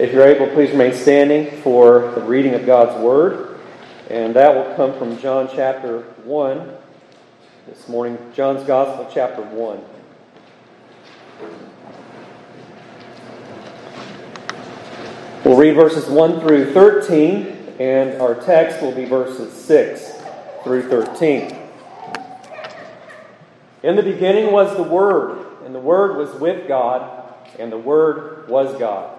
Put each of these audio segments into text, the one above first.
If you're able, please remain standing for the reading of God's Word. And that will come from John chapter 1 this morning. John's Gospel, chapter 1. We'll read verses 1 through 13, and our text will be verses 6 through 13. In the beginning was the Word, and the Word was with God, and the Word was God.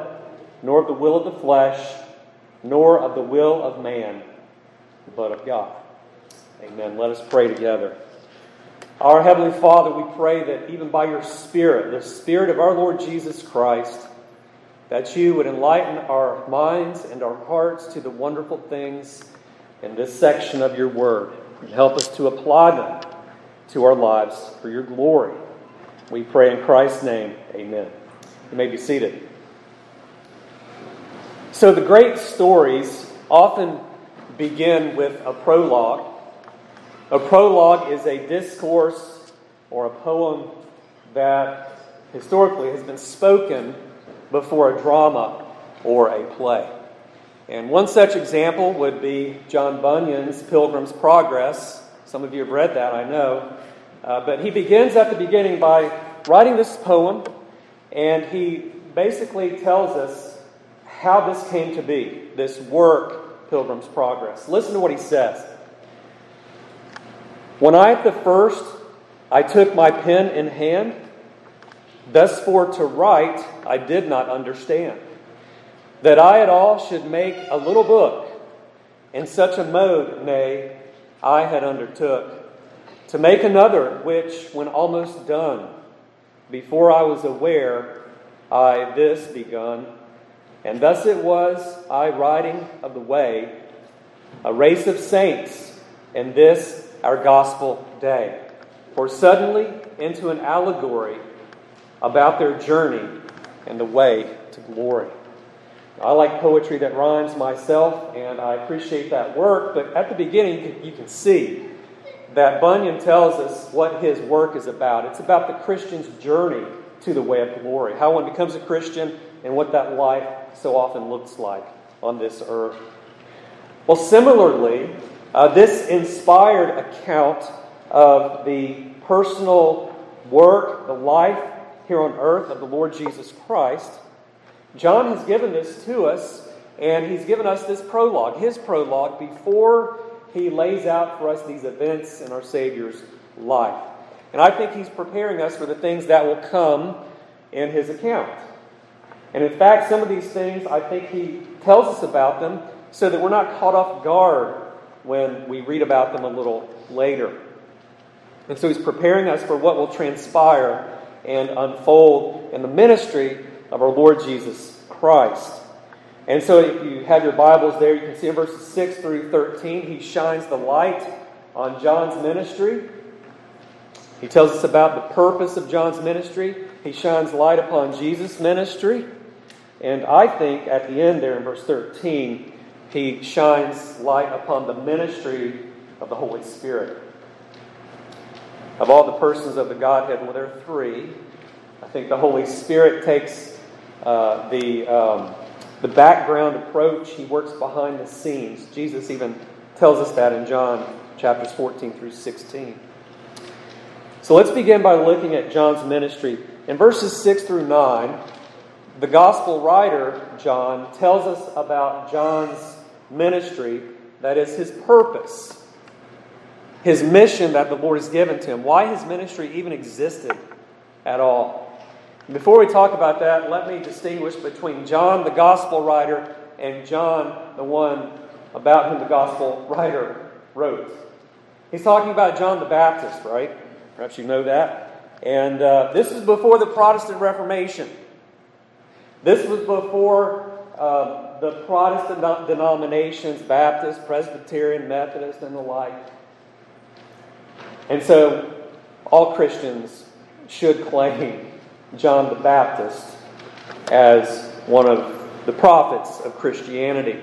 nor of the will of the flesh, nor of the will of man, but of God. Amen. Let us pray together. Our Heavenly Father, we pray that even by your Spirit, the Spirit of our Lord Jesus Christ, that you would enlighten our minds and our hearts to the wonderful things in this section of your Word and help us to apply them to our lives for your glory. We pray in Christ's name. Amen. You may be seated. So, the great stories often begin with a prologue. A prologue is a discourse or a poem that historically has been spoken before a drama or a play. And one such example would be John Bunyan's Pilgrim's Progress. Some of you have read that, I know. Uh, but he begins at the beginning by writing this poem, and he basically tells us how this came to be, this work, Pilgrim's Progress. Listen to what he says. When I at the first I took my pen in hand, thus for to write I did not understand. That I at all should make a little book in such a mode, nay, I had undertook to make another, which, when almost done, before I was aware, I this begun and thus it was I riding of the way, a race of saints, in this our gospel day. For suddenly into an allegory about their journey and the way to glory. I like poetry that rhymes myself, and I appreciate that work, but at the beginning, you can see that Bunyan tells us what his work is about. It's about the Christian's journey to the way of glory, how one becomes a Christian, and what that life so often looks like on this earth. Well, similarly, uh, this inspired account of the personal work, the life here on earth of the Lord Jesus Christ, John has given this to us, and he's given us this prologue, his prologue, before he lays out for us these events in our Savior's life. And I think he's preparing us for the things that will come in his account. And in fact, some of these things, I think he tells us about them so that we're not caught off guard when we read about them a little later. And so he's preparing us for what will transpire and unfold in the ministry of our Lord Jesus Christ. And so if you have your Bibles there, you can see in verses 6 through 13, he shines the light on John's ministry. He tells us about the purpose of John's ministry. He shines light upon Jesus' ministry. And I think at the end there in verse 13, he shines light upon the ministry of the Holy Spirit. Of all the persons of the Godhead, well, there are three. I think the Holy Spirit takes uh, the, um, the background approach, he works behind the scenes. Jesus even tells us that in John chapters 14 through 16. So let's begin by looking at John's ministry. In verses 6 through 9, the gospel writer, John, tells us about John's ministry That is his purpose, his mission that the Lord has given to him, why his ministry even existed at all. Before we talk about that, let me distinguish between John, the gospel writer, and John, the one about whom the gospel writer wrote. He's talking about John the Baptist, right? Perhaps you know that. And uh, this is before the Protestant Reformation. This was before uh, the Protestant denominations, Baptist, Presbyterian, Methodist, and the like. And so all Christians should claim John the Baptist as one of the prophets of Christianity.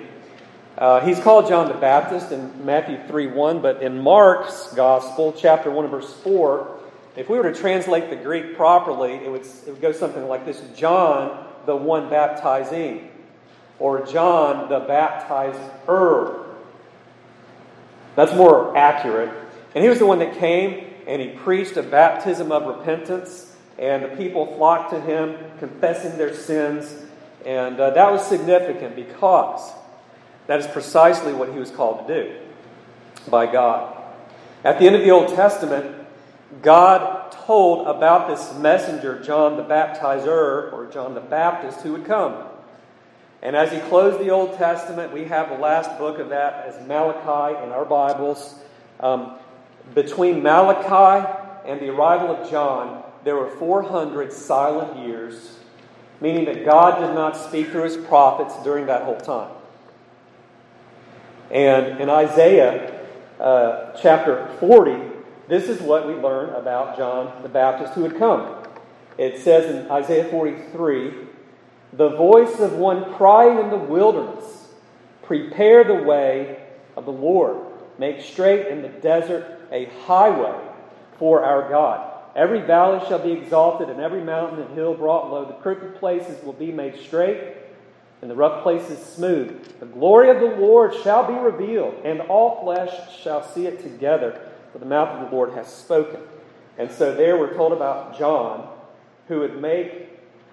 Uh, he's called John the Baptist in Matthew 3 1, but in Mark's Gospel, chapter 1 and verse 4, if we were to translate the Greek properly, it would, it would go something like this John, the one baptizing, or John, the baptizer. That's more accurate. And he was the one that came and he preached a baptism of repentance and the people flocked to him, confessing their sins. And uh, that was significant because that is precisely what he was called to do by God. At the end of the Old Testament, God told about this messenger, John the Baptizer, or John the Baptist, who would come. And as he closed the Old Testament, we have the last book of that as Malachi in our Bibles. Um, between Malachi and the arrival of John, there were 400 silent years, meaning that God did not speak through his prophets during that whole time. And in Isaiah uh, chapter 40, this is what we learn about John the Baptist who had come. It says in Isaiah 43 the voice of one crying in the wilderness, prepare the way of the Lord, make straight in the desert a highway for our God. Every valley shall be exalted, and every mountain and hill brought low. The crooked places will be made straight, and the rough places smooth. The glory of the Lord shall be revealed, and all flesh shall see it together, for the mouth of the Lord has spoken. And so there we're told about John, who would make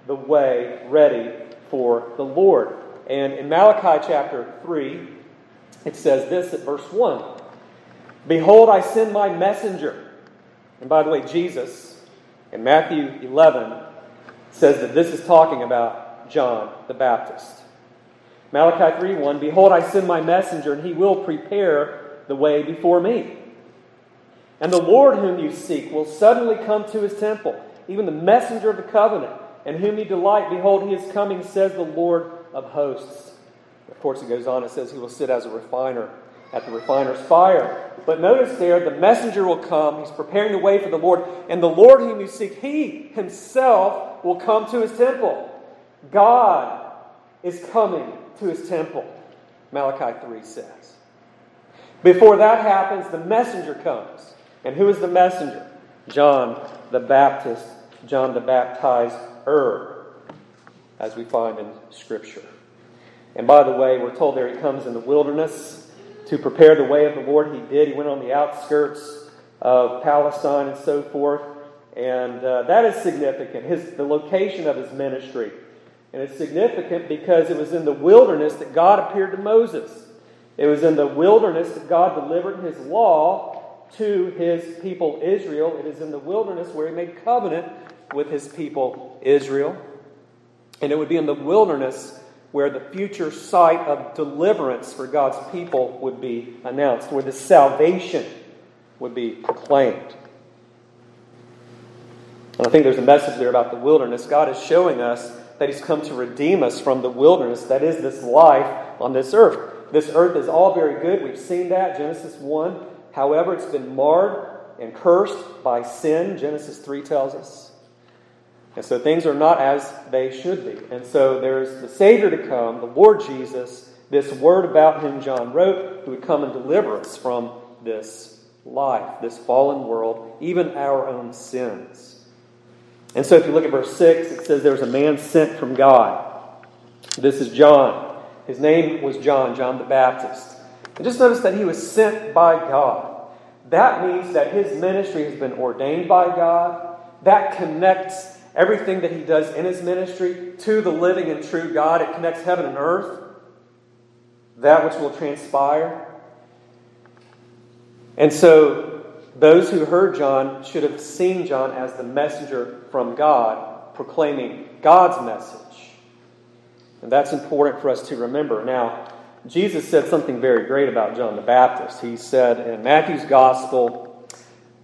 the way ready for the Lord. And in Malachi chapter 3, it says this at verse 1 Behold, I send my messenger and by the way, Jesus in Matthew 11 says that this is talking about John the Baptist. Malachi 3:1 Behold I send my messenger and he will prepare the way before me. And the Lord whom you seek will suddenly come to his temple, even the messenger of the covenant, and whom you delight behold he is coming says the Lord of hosts. Of course it goes on it says he will sit as a refiner at the refiner's fire. But notice there, the messenger will come. He's preparing the way for the Lord. And the Lord whom you seek, he himself will come to his temple. God is coming to his temple, Malachi 3 says. Before that happens, the messenger comes. And who is the messenger? John the Baptist, John the baptizer, as we find in Scripture. And by the way, we're told there he comes in the wilderness to prepare the way of the Lord. He did. He went on the outskirts of Palestine and so forth. And uh, that is significant, his, the location of his ministry. And it's significant because it was in the wilderness that God appeared to Moses. It was in the wilderness that God delivered his law to his people Israel. It is in the wilderness where he made covenant with his people Israel. And it would be in the wilderness where the future site of deliverance for God's people would be announced, where the salvation would be proclaimed. And I think there's a message there about the wilderness. God is showing us that He's come to redeem us from the wilderness that is this life on this earth. This earth is all very good. We've seen that, Genesis 1. However, it's been marred and cursed by sin, Genesis 3 tells us. And so things are not as they should be. And so there's the Savior to come, the Lord Jesus, this word about whom John wrote, who would come and deliver us from this life, this fallen world, even our own sins. And so if you look at verse 6, it says there was a man sent from God. This is John. His name was John, John the Baptist. And just notice that he was sent by God. That means that his ministry has been ordained by God. That connects everything that he does in his ministry to the living and true God. It connects heaven and earth, that which will transpire. And so those who heard John should have seen John as the messenger from God, proclaiming God's message. And that's important for us to remember. Now, Jesus said something very great about John the Baptist. He said in Matthew's Gospel,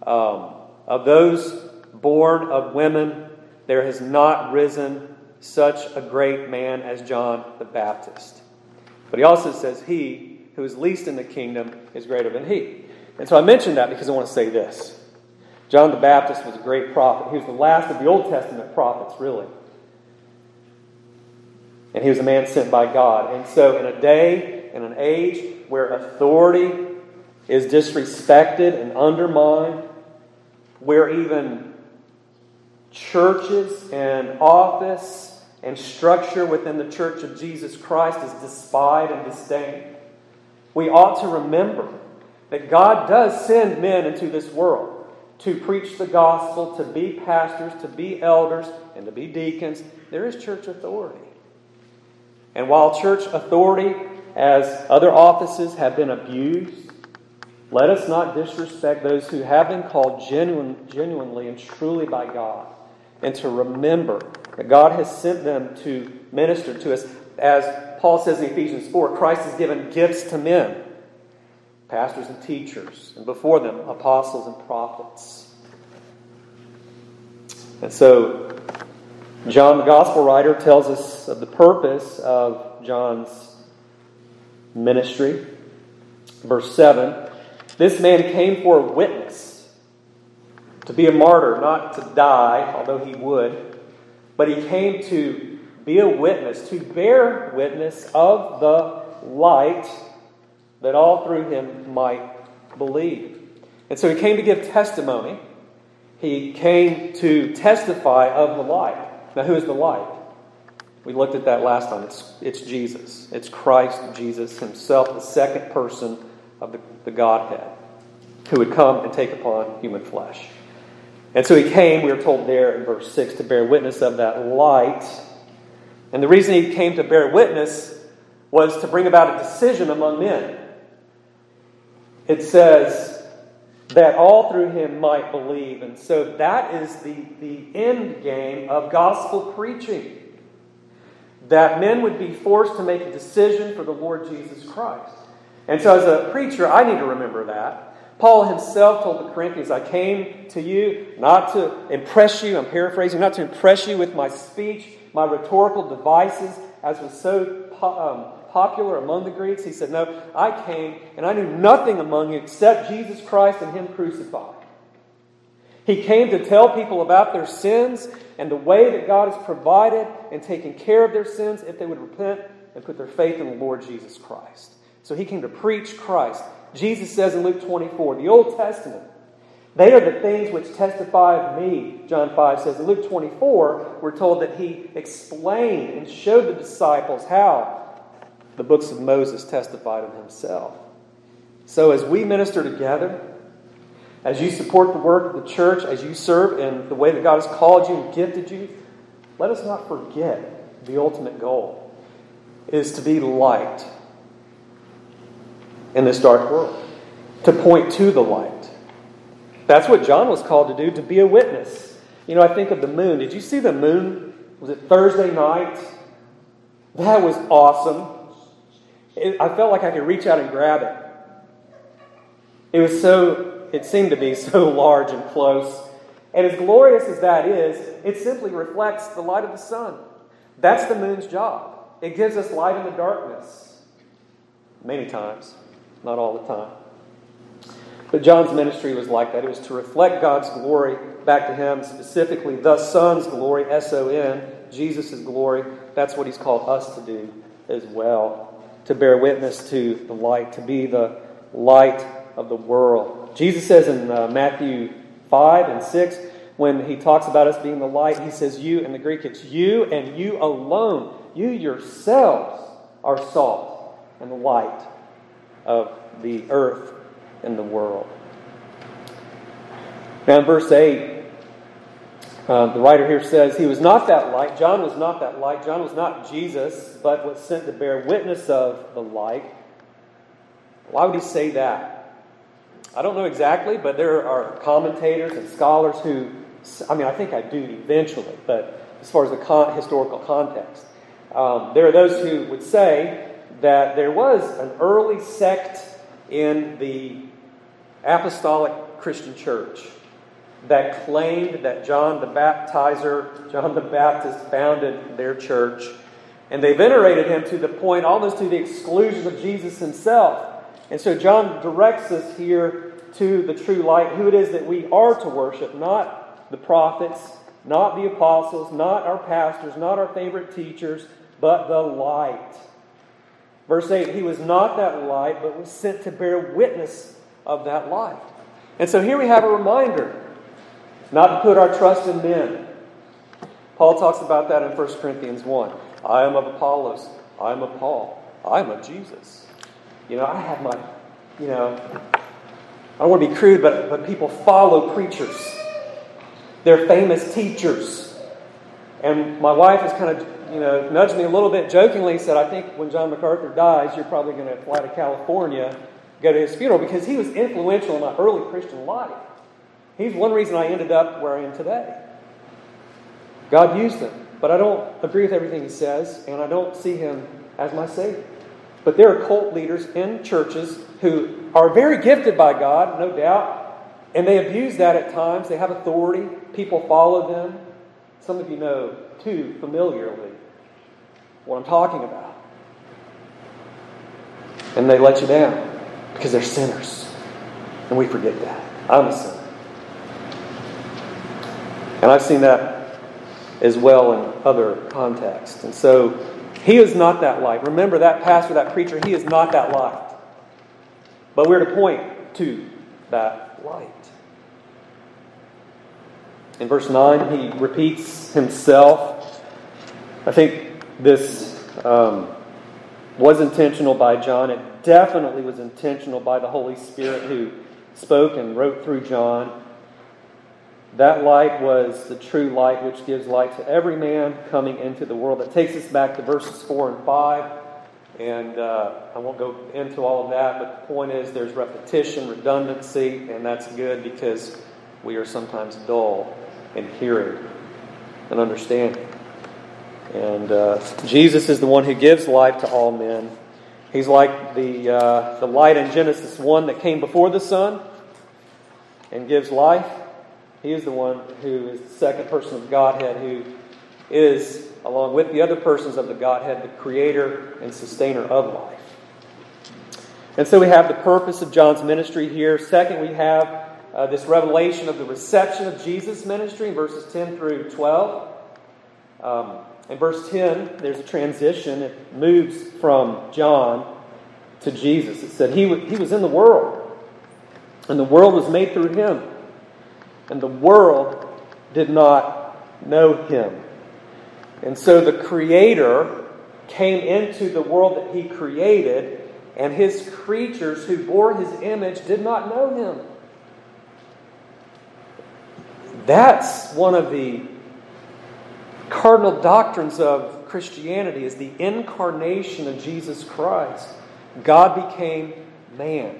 um, Of those born of women, there has not risen such a great man as John the Baptist. But he also says, He who is least in the kingdom is greater than he. And so I mentioned that because I want to say this. John the Baptist was a great prophet. He was the last of the Old Testament prophets, really. And he was a man sent by God. And so, in a day, in an age where authority is disrespected and undermined, where even churches and office and structure within the church of Jesus Christ is despised and disdained, we ought to remember that God does send men into this world to preach the gospel, to be pastors, to be elders, and to be deacons. There is church authority. And while church authority, as other offices, have been abused, let us not disrespect those who have been called genuine, genuinely and truly by God, and to remember that God has sent them to minister to us. As Paul says in Ephesians 4, Christ has given gifts to men pastors and teachers, and before them, apostles and prophets. And so, John, the gospel writer, tells us of the purpose of John's ministry. Verse 7 This man came for a witness, to be a martyr, not to die, although he would, but he came to be a witness, to bear witness of the light that all through him might believe. And so he came to give testimony. He came to testify of the light. Now, who is the light? We looked at that last time. It's, it's Jesus. It's Christ Jesus himself, the second person of the, the Godhead, who would come and take upon human flesh. And so he came, we are told there in verse 6, to bear witness of that light. And the reason he came to bear witness was to bring about a decision among men. It says, that all through him might believe. And so that is the, the end game of gospel preaching. That men would be forced to make a decision for the Lord Jesus Christ. And so, as a preacher, I need to remember that. Paul himself told the Corinthians, I came to you not to impress you, I'm paraphrasing, not to impress you with my speech, my rhetorical devices, as was so um, popular among the Greeks? He said, No, I came and I knew nothing among you except Jesus Christ and Him crucified. He came to tell people about their sins and the way that God has provided and taken care of their sins if they would repent and put their faith in the Lord Jesus Christ. So he came to preach Christ. Jesus says in Luke 24, the Old Testament, they are the things which testify of me, John 5 says. In Luke 24, we're told that he explained and showed the disciples how the books of Moses testified of himself. So as we minister together, as you support the work of the church, as you serve in the way that God has called you and gifted you, let us not forget the ultimate goal is to be light in this dark world, to point to the light. That's what John was called to do, to be a witness. You know, I think of the moon. Did you see the moon? Was it Thursday night? That was awesome it, I felt like I could reach out and grab it. It was so, it seemed to be so large and close. And as glorious as that is, it simply reflects the light of the sun. That's the moon's job. It gives us light in the darkness. Many times, not all the time. But John's ministry was like that. It was to reflect God's glory back to him, specifically the Son's glory, S O N, Jesus' glory. That's what he's called us to do as well to bear witness to the light, to be the light of the world. Jesus says in uh, Matthew 5 and 6, when he talks about us being the light, he says, You, in the Greek, it's you and you alone. You yourselves are salt and the light of the earth and the world. Now, in verse 8, uh, the writer here says he was not that light. John was not that light. John was not Jesus, but was sent to bear witness of the light. Why would he say that? I don't know exactly, but there are commentators and scholars who, I mean, I think I do eventually, but as far as the con- historical context, um, there are those who would say that there was an early sect in the apostolic Christian church that claimed that John the Baptizer, John the Baptist, founded their church. And they venerated him to the point, almost to the exclusion of Jesus himself. And so John directs us here to the true light, who it is that we are to worship, not the prophets, not the apostles, not our pastors, not our favorite teachers, but the light. Verse 8, he was not that light, but was sent to bear witness of that light. And so here we have a reminder not to put our trust in men. Paul talks about that in 1 Corinthians 1. I am of Apollos, I am of Paul, I am of Jesus. You know, I have my, you know, I don't want to be crude, but, but people follow preachers. They're famous teachers. And my wife has kind of, you know, nudged me a little bit jokingly, said, I think when John MacArthur dies, you're probably going to fly to California, go to his funeral, because he was influential in my early Christian life. He's one reason I ended up where I am today. God used him, but I don't agree with everything he says, and I don't see him as my Savior. But there are cult leaders in churches who are very gifted by God, no doubt, and they abuse that at times. They have authority, people follow them. Some of you know, too, familiarly, what I'm talking about. And they let you down because they're sinners. And we forget that. I'm a sinner. And I've seen that as well in other contexts. And so he is not that light. Remember that pastor, that preacher, he is not that light. But we're to point to that light. In verse 9, he repeats himself. I think this um, was intentional by John. It definitely was intentional by the Holy Spirit who spoke and wrote through John. That light was the true light which gives light to every man coming into the world. That takes us back to verses 4 and 5. And uh, I won't go into all of that, but the point is there's repetition, redundancy, and that's good because we are sometimes dull in hearing and understanding. And uh, Jesus is the one who gives life to all men. He's like the, uh, the light in Genesis 1 that came before the sun and gives life. He is the one who is the second person of Godhead who is, along with the other persons of the Godhead, the creator and sustainer of life. And so we have the purpose of John's ministry here. Second, we have uh, this revelation of the reception of Jesus' ministry in verses 10 through 12. Um, in verse 10, there's a transition. It moves from John to Jesus. It said, He, he was in the world, and the world was made through him and the world did not know him. And so the Creator came into the world that he created, and his creatures who bore his image did not know him. That's one of the cardinal doctrines of Christianity is the incarnation of Jesus Christ. God became man.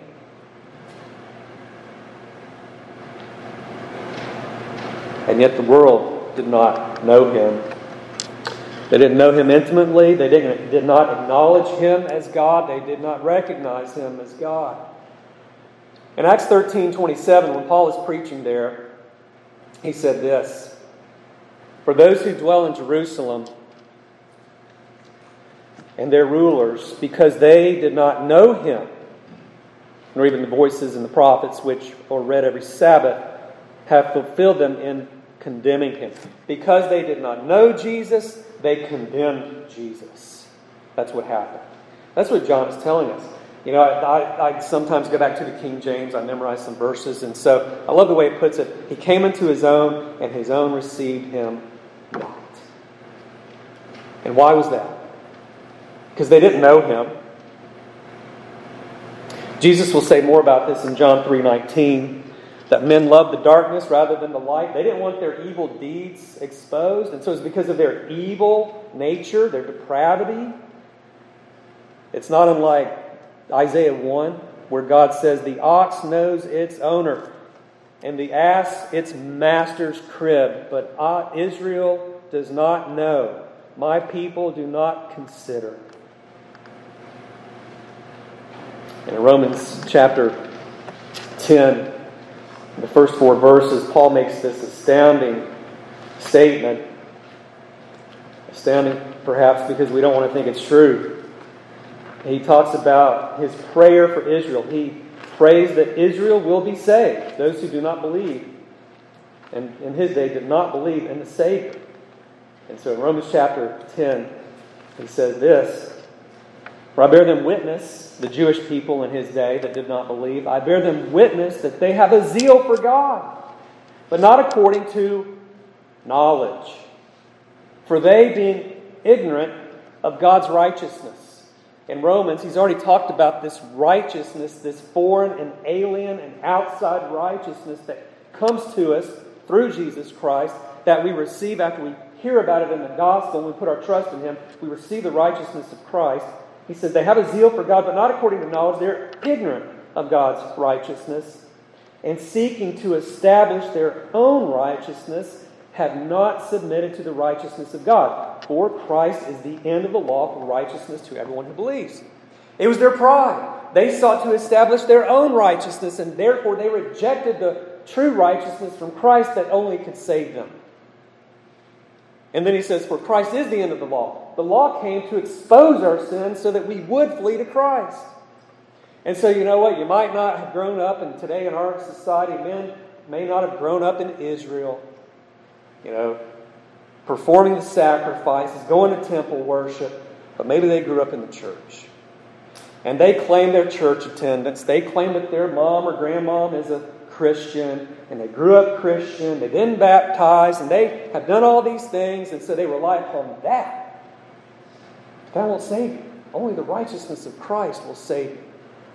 And yet the world did not know him. They didn't know him intimately. They didn't, did not acknowledge him as God. They did not recognize him as God. In Acts 13 27, when Paul is preaching there, he said this For those who dwell in Jerusalem and their rulers, because they did not know him, nor even the voices and the prophets which are read every Sabbath, have fulfilled them in condemning him. Because they did not know Jesus, they condemned Jesus. That's what happened. That's what John is telling us. You know, I, I, I, sometimes go back to the King James, I memorize some verses, and so I love the way it puts it. He came into his own, and his own received him not. And why was that? Because they didn't know him. Jesus will say more about this in John 3 19 that men loved the darkness rather than the light. They didn't want their evil deeds exposed. And so it's because of their evil nature, their depravity. It's not unlike Isaiah 1 where God says, The ox knows its owner, and the ass its master's crib, but uh, Israel does not know. My people do not consider. In Romans chapter 10, the first four verses, Paul makes this astounding statement. Astounding, perhaps, because we don't want to think it's true. He talks about his prayer for Israel. He prays that Israel will be saved, those who do not believe. And in his day did not believe in the Savior. And so in Romans chapter 10, he says this For I bear them witness, the Jewish people in his day that did not believe, I bear them witness that they have a zeal for God, but not according to knowledge. For they, being ignorant of God's righteousness, in Romans, he's already talked about this righteousness, this foreign and alien and outside righteousness that comes to us through Jesus Christ, that we receive after we hear about it in the gospel and we put our trust in him. We receive the righteousness of Christ. He says they have a zeal for God, but not according to knowledge. They're ignorant of God's righteousness and seeking to establish their own righteousness have not submitted to the righteousness of God. For Christ is the end of the law for righteousness to everyone who believes. It was their pride. They sought to establish their own righteousness, and therefore they rejected the true righteousness from Christ that only could save them. And then he says, For Christ is the end of the law. The law came to expose our sins so that we would flee to Christ. And so, you know what? You might not have grown up, and today in our society, men may not have grown up in Israel you know, performing the sacrifices, going to temple worship, but maybe they grew up in the church. And they claim their church attendance. They claim that their mom or grandmom is a Christian, and they grew up Christian, they've been baptized, and they have done all these things, and so they rely upon that. But That won't save you. Only the righteousness of Christ will save you.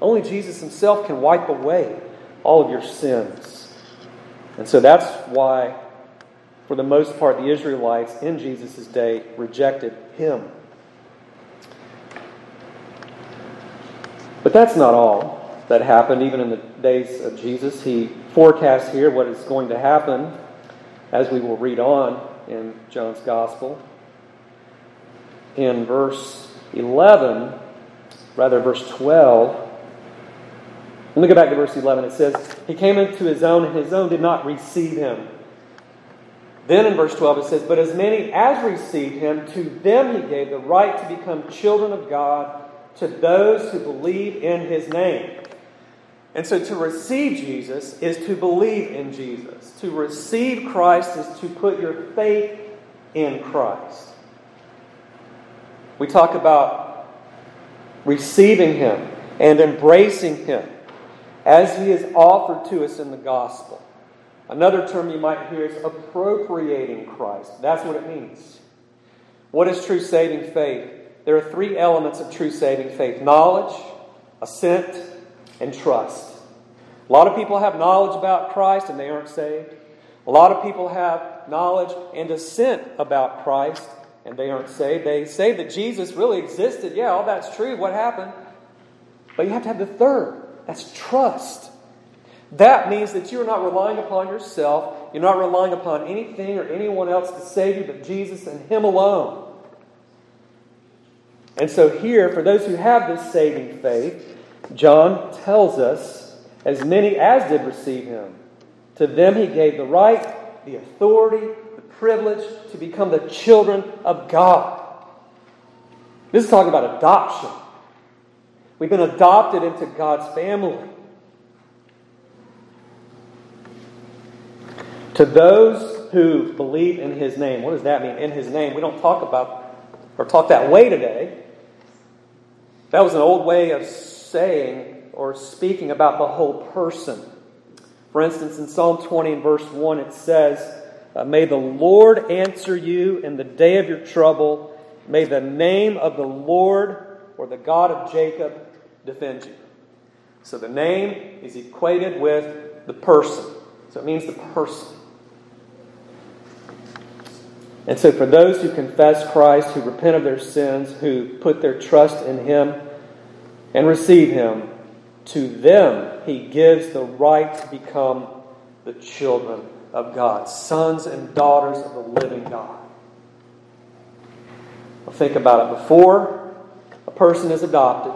Only Jesus Himself can wipe away all of your sins. And so that's why for the most part, the Israelites in Jesus' day rejected him. But that's not all that happened, even in the days of Jesus. He forecasts here what is going to happen as we will read on in John's Gospel. In verse 11, rather, verse 12, let me go back to verse 11. It says, He came into his own, and his own did not receive him. Then in verse 12 it says, But as many as received him, to them he gave the right to become children of God, to those who believe in his name. And so to receive Jesus is to believe in Jesus. To receive Christ is to put your faith in Christ. We talk about receiving him and embracing him as he is offered to us in the gospel. Another term you might hear is appropriating Christ. That's what it means. What is true saving faith? There are three elements of true saving faith knowledge, assent, and trust. A lot of people have knowledge about Christ and they aren't saved. A lot of people have knowledge and assent about Christ and they aren't saved. They say that Jesus really existed. Yeah, all that's true. What happened? But you have to have the third that's trust. That means that you are not relying upon yourself. You're not relying upon anything or anyone else to save you but Jesus and Him alone. And so, here, for those who have this saving faith, John tells us, as many as did receive Him, to them He gave the right, the authority, the privilege to become the children of God. This is talking about adoption. We've been adopted into God's family. To those who believe in his name. What does that mean? In his name. We don't talk about or talk that way today. That was an old way of saying or speaking about the whole person. For instance, in Psalm 20 and verse 1, it says, uh, May the Lord answer you in the day of your trouble. May the name of the Lord or the God of Jacob defend you. So the name is equated with the person. So it means the person. And so, for those who confess Christ, who repent of their sins, who put their trust in Him and receive Him, To them he gives the right to become the children of God, sons and daughters of the living God. Well, think about it. Before a person is adopted,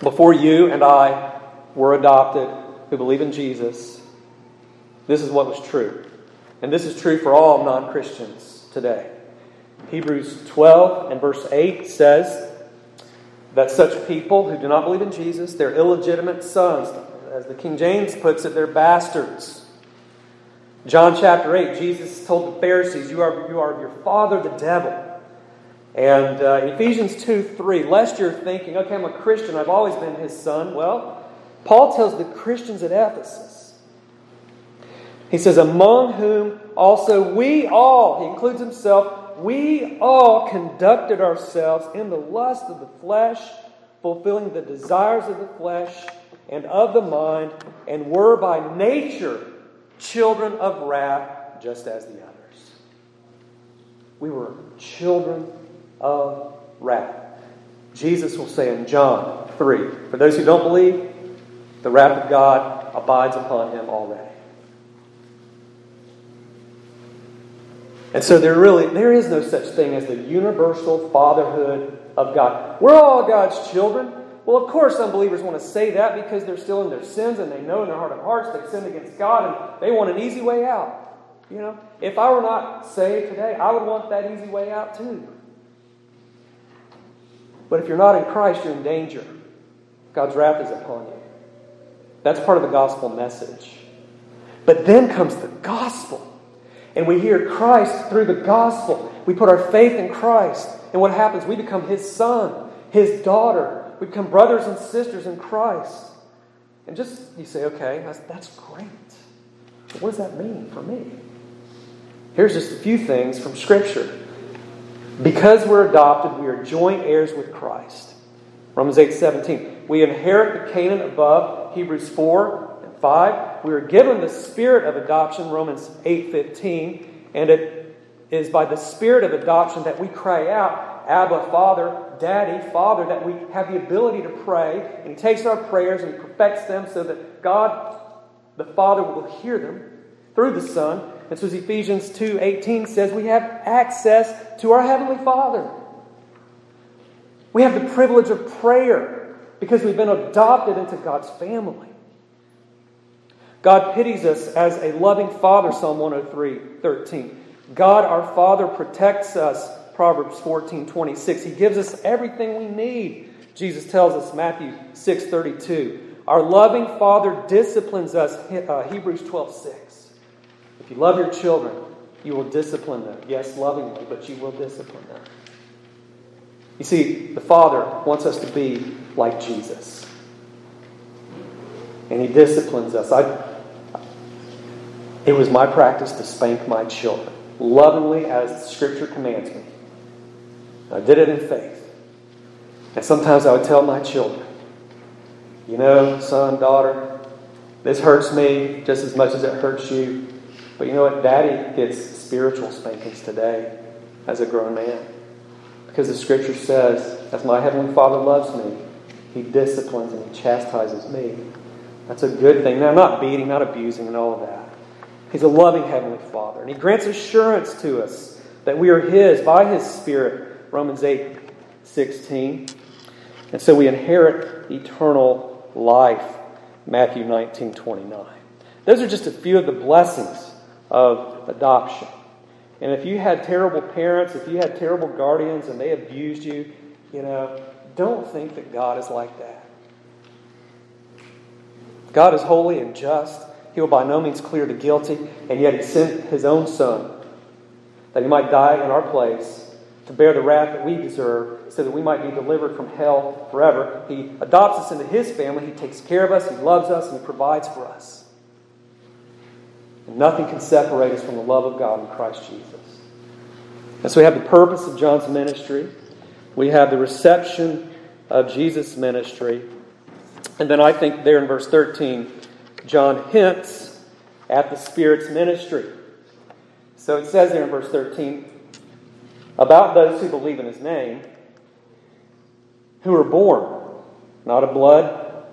before you and I were adopted who believe in Jesus, this is what was true. And this is true for all non Christians today. Hebrews 12 and verse 8 says that such people who do not believe in Jesus, they're illegitimate sons. As the King James puts it, they're bastards. John chapter 8, Jesus told the Pharisees, You are, you are your father, the devil. And uh, Ephesians 2 3, lest you're thinking, okay, I'm a Christian, I've always been his son. Well, Paul tells the Christians at Ephesus, he says, Among whom also we all, he includes himself, we all conducted ourselves in the lust of the flesh, fulfilling the desires of the flesh and of the mind, and were by nature children of wrath, just as the others. We were children of wrath. Jesus will say in John 3 For those who don't believe, the wrath of God abides upon him already. And so there really there is no such thing as the universal fatherhood of God. We're all God's children. Well, of course, unbelievers want to say that because they're still in their sins and they know in their heart of hearts they've sinned against God and they want an easy way out. You know, if I were not saved today, I would want that easy way out too. But if you're not in Christ, you're in danger. God's wrath is upon you. That's part of the gospel message. But then comes the gospel. And we hear Christ through the gospel. We put our faith in Christ. And what happens? We become his son, his daughter. We become brothers and sisters in Christ. And just, you say, okay, that's, that's great. But what does that mean for me? Here's just a few things from Scripture. Because we're adopted, we are joint heirs with Christ. Romans 8 17. We inherit the Canaan above, Hebrews 4 and 5. We are given the spirit of adoption, Romans 8 15. And it is by the spirit of adoption that we cry out, Abba, Father, Daddy, Father, that we have the ability to pray. And He takes our prayers and perfects them so that God, the Father, will hear them through the Son. And so as Ephesians 2:18 says, we have access to our heavenly Father. We have the privilege of prayer because we've been adopted into God's family. God pities us as a loving father, Psalm 103, 13. God our Father protects us, Proverbs 14, 26. He gives us everything we need. Jesus tells us, Matthew 6, 32. Our loving Father disciplines us, uh, Hebrews 12, 6. If you love your children, you will discipline them. Yes, lovingly, but you will discipline them. You see, the Father wants us to be like Jesus. And He disciplines us. I, it was my practice to spank my children lovingly as Scripture commands me. I did it in faith. And sometimes I would tell my children, you know, son, daughter, this hurts me just as much as it hurts you. But you know what? Daddy gets spiritual spankings today as a grown man. Because the scripture says, as my heavenly Father loves me, he disciplines and he chastises me. That's a good thing. Now, not beating, not abusing, and all of that. He's a loving heavenly Father. And he grants assurance to us that we are his by his Spirit. Romans 8 16. And so we inherit eternal life. Matthew 19 29. Those are just a few of the blessings of adoption. And if you had terrible parents, if you had terrible guardians and they abused you, you know, don't think that God is like that. God is holy and just. He will by no means clear the guilty, and yet He sent His own Son that He might die in our place to bear the wrath that we deserve so that we might be delivered from hell forever. He adopts us into His family. He takes care of us. He loves us, and He provides for us. And nothing can separate us from the love of God in Christ Jesus. And so we have the purpose of John's ministry. We have the reception of Jesus' ministry. And then I think there in verse 13, John hints at the Spirit's ministry. So it says there in verse 13 about those who believe in his name, who are born, not of blood,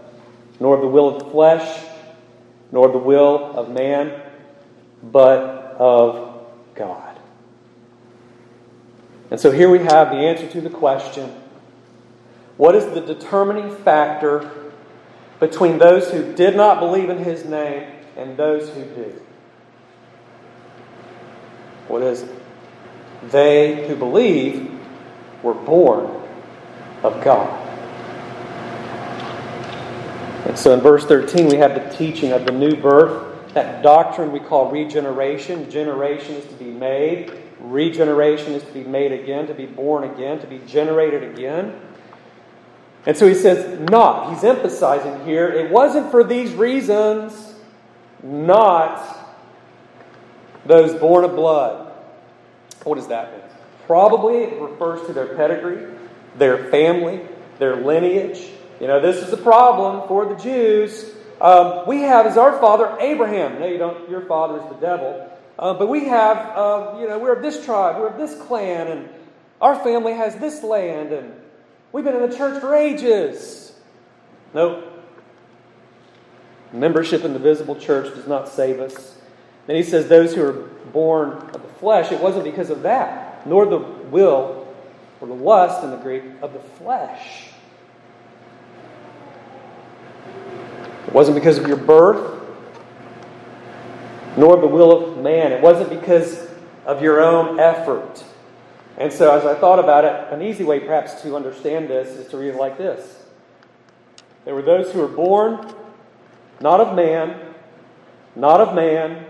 nor of the will of the flesh, nor of the will of man, but of God. And so here we have the answer to the question what is the determining factor between those who did not believe in his name and those who do? What is it? They who believe were born of God. And so in verse 13, we have the teaching of the new birth, that doctrine we call regeneration. Generation is to be made, regeneration is to be made again, to be born again, to be generated again. And so he says, not. He's emphasizing here, it wasn't for these reasons, not those born of blood. What does that mean? Probably it refers to their pedigree, their family, their lineage. You know, this is a problem for the Jews. Um, we have as our father Abraham. No, you don't. Your father is the devil. Uh, but we have, uh, you know, we're of this tribe, we're of this clan, and our family has this land, and we've been in the church for ages. Nope. Membership in the visible church does not save us. Then he says, those who are born of the flesh, it wasn't because of that, nor the will or the lust in the Greek of the flesh. It wasn't because of your birth, nor the will of man. It wasn't because of your own effort. And so, as I thought about it, an easy way perhaps to understand this is to read it like this There were those who were born not of man, not of man,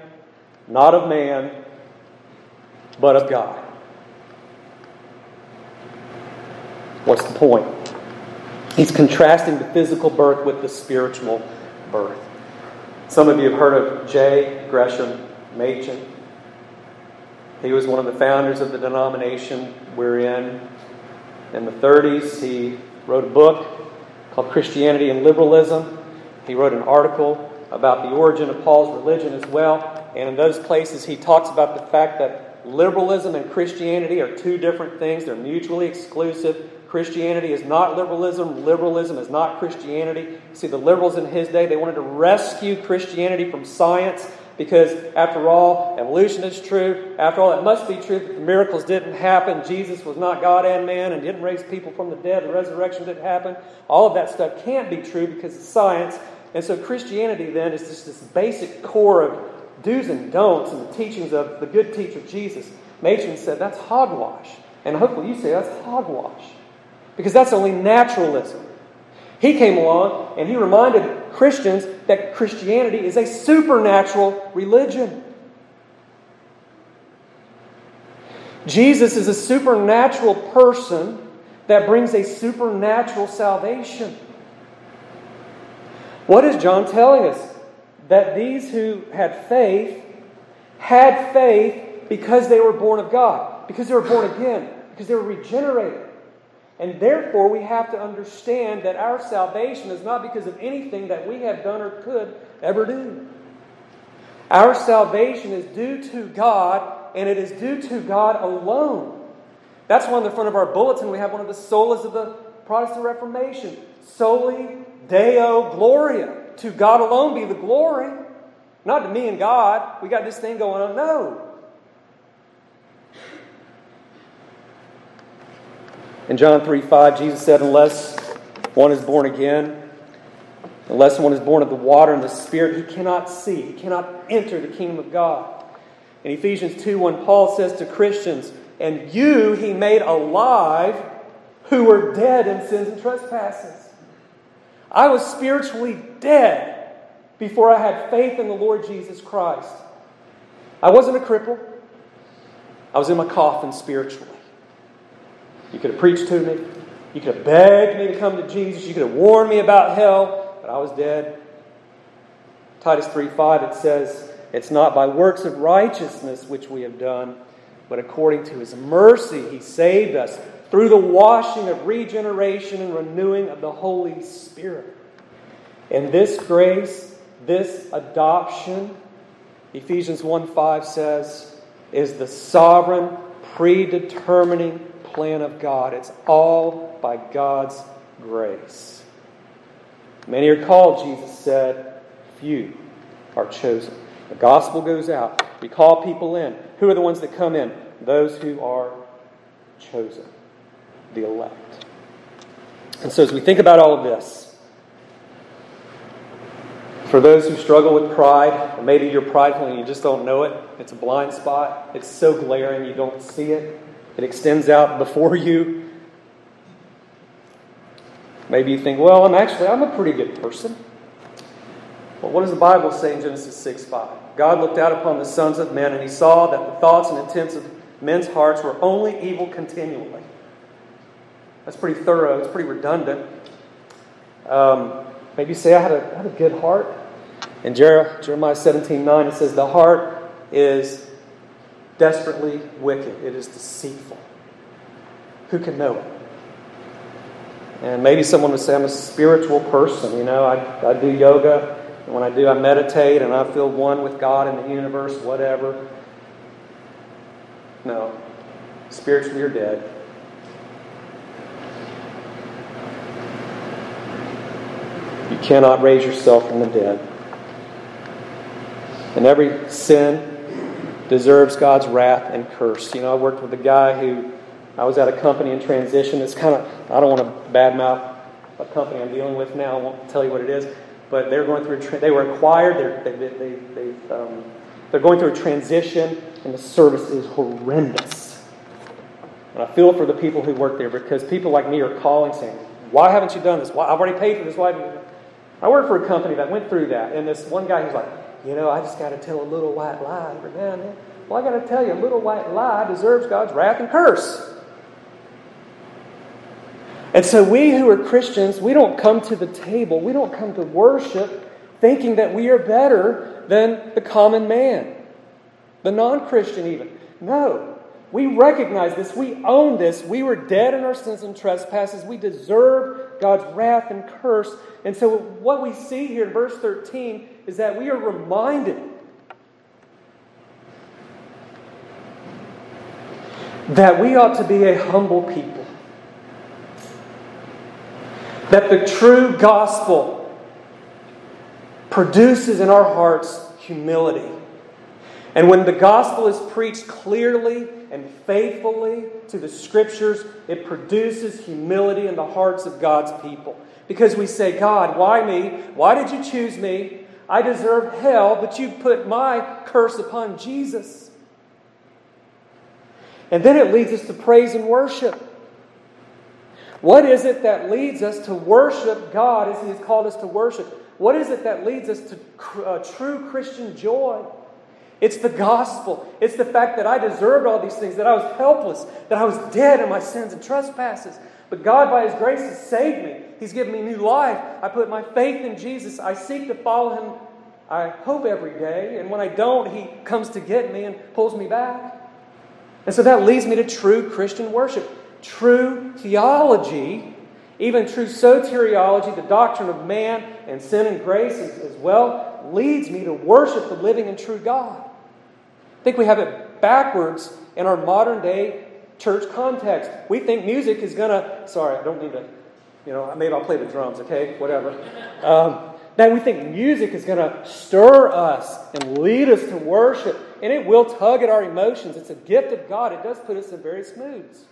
not of man, but of God. What's the point? He's contrasting the physical birth with the spiritual birth. Some of you have heard of J. Gresham Machen. He was one of the founders of the denomination we're in. In the 30s, he wrote a book called Christianity and Liberalism. He wrote an article about the origin of Paul's religion as well. And in those places, he talks about the fact that liberalism and Christianity are two different things, they're mutually exclusive. Christianity is not liberalism. Liberalism is not Christianity. See, the liberals in his day, they wanted to rescue Christianity from science because, after all, evolution is true. After all, it must be true that the miracles didn't happen. Jesus was not God and man and didn't raise people from the dead. The resurrection didn't happen. All of that stuff can't be true because of science. And so, Christianity then is just this basic core of do's and don'ts and the teachings of the good teacher Jesus. Machen said that's hogwash. And hopefully you say that's hogwash because that's only naturalism. He came along and he reminded Christians that Christianity is a supernatural religion. Jesus is a supernatural person that brings a supernatural salvation. What is John telling us? That these who had faith had faith because they were born of God, because they were born again, because they were regenerated. And therefore, we have to understand that our salvation is not because of anything that we have done or could ever do. Our salvation is due to God, and it is due to God alone. That's why on the front of our bulletin we have one of the solas of the Protestant Reformation Soli Deo Gloria. To God alone be the glory. Not to me and God. We got this thing going on. No. In John 3 5, Jesus said, Unless one is born again, unless one is born of the water and the Spirit, he cannot see, he cannot enter the kingdom of God. In Ephesians 2 1, Paul says to Christians, And you he made alive who were dead in sins and trespasses. I was spiritually dead before I had faith in the Lord Jesus Christ. I wasn't a cripple. I was in my coffin spiritually. You could have preached to me. You could have begged me to come to Jesus. You could have warned me about hell, but I was dead. Titus 3 5, it says, It's not by works of righteousness which we have done, but according to his mercy he saved us through the washing of regeneration and renewing of the Holy Spirit. And this grace, this adoption, Ephesians 1 5 says, is the sovereign, predetermining plan of God. It's all by God's grace. Many are called, Jesus said, few are chosen. The gospel goes out. We call people in. Who are the ones that come in? Those who are chosen, the elect. And so, as we think about all of this, for those who struggle with pride, or maybe you're prideful and you just don't know it, it's a blind spot. It's so glaring you don't see it. It extends out before you. Maybe you think, well, I'm actually I'm a pretty good person. But what does the Bible say in Genesis 6 5? God looked out upon the sons of men, and he saw that the thoughts and intents of men's hearts were only evil continually. That's pretty thorough, it's pretty redundant. Um, maybe you say, I had a, I had a good heart. In Jeremiah 17 9, it says, The heart is desperately wicked, it is deceitful. Who can know it? And maybe someone would say, I'm a spiritual person. You know, I, I do yoga. And when I do, I meditate and I feel one with God and the universe, whatever. No. Spiritually, you're dead. You cannot raise yourself from the dead. And every sin deserves God's wrath and curse. You know, I worked with a guy who I was at a company in transition. It's kind of, I don't want to badmouth a company I'm dealing with now. I won't tell you what it is. But they're going through, they were acquired, they're, they, they, they, um, they're going through a transition, and the service is horrendous. And I feel for the people who work there because people like me are calling saying, Why haven't you done this? Why, I've already paid for this. Why I worked for a company that went through that, and this one guy who's like, You know, I just got to tell a little white lie every now and then. Well, I got to tell you, a little white lie deserves God's wrath and curse. And so, we who are Christians, we don't come to the table, we don't come to worship thinking that we are better than the common man, the non Christian, even. No. We recognize this. We own this. We were dead in our sins and trespasses. We deserve God's wrath and curse. And so, what we see here in verse 13 is that we are reminded that we ought to be a humble people that the true gospel produces in our hearts humility. And when the gospel is preached clearly and faithfully to the scriptures, it produces humility in the hearts of God's people. Because we say, God, why me? Why did you choose me? I deserve hell, but you put my curse upon Jesus. And then it leads us to praise and worship. What is it that leads us to worship God as He has called us to worship? What is it that leads us to uh, true Christian joy? It's the gospel. It's the fact that I deserved all these things, that I was helpless, that I was dead in my sins and trespasses. But God, by His grace, has saved me. He's given me new life. I put my faith in Jesus. I seek to follow Him, I hope, every day. And when I don't, He comes to get me and pulls me back. And so that leads me to true Christian worship true theology, even true soteriology, the doctrine of man and sin and grace as, well, leads me to worship the living and true God. I think we have it backwards in our modern day church context. We think music is going to, sorry, I don't need to, you know, maybe I'll play the drums, okay? Whatever. Um, that we think music is going to stir us and lead us to worship, and it will tug at our emotions. It's a gift of God. It does put us in various moods.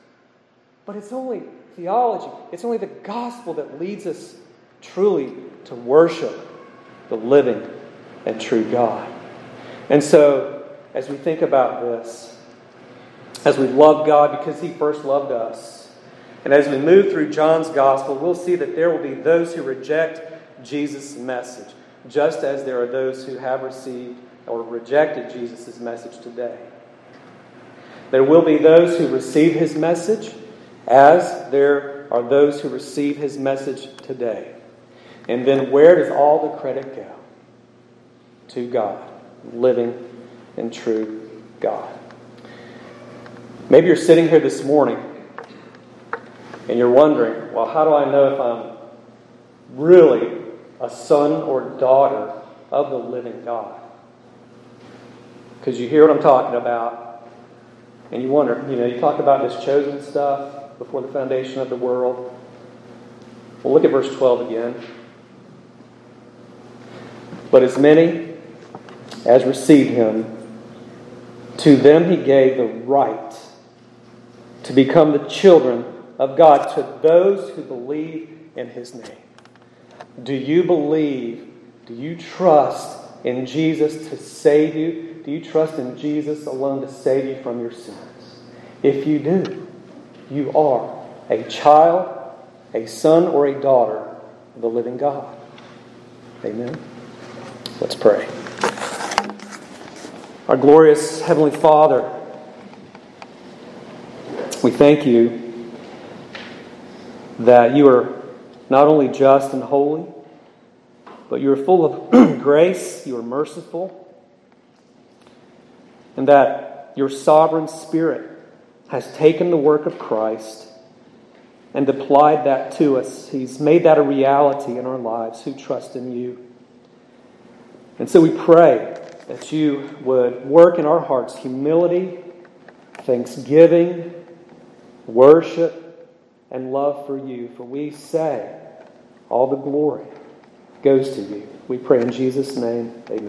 But it's only theology, it's only the gospel that leads us truly to worship the living and true God. And so, as we think about this, as we love God because He first loved us, and as we move through John's gospel, we'll see that there will be those who reject Jesus' message, just as there are those who have received or rejected Jesus' message today. There will be those who receive His message as there are those who receive his message today. And then where does all the credit go? To God, living and true God. Maybe you're sitting here this morning and you're wondering, well, how do I know if I'm really a son or daughter of the living God? Because you hear what I'm talking about, and you wonder, you know, you talk about this chosen stuff, before the foundation of the world. Well, look at verse 12 again. But as many as received him, to them he gave the right to become the children of God, to those who believe in his name. Do you believe, do you trust in Jesus to save you? Do you trust in Jesus alone to save you from your sins? If you do, you are a child, a son, or a daughter of the living God. Amen. Let's pray. Our glorious Heavenly Father, we thank you that you are not only just and holy, but you are full of grace, you are merciful, and that your sovereign Spirit has taken the work of Christ and applied that to us. He's made that a reality in our lives who trust in you. And so we pray that you would work in our hearts humility, thanksgiving, worship, and love for you. For we say, all the glory goes to you. We pray in Jesus' name, amen.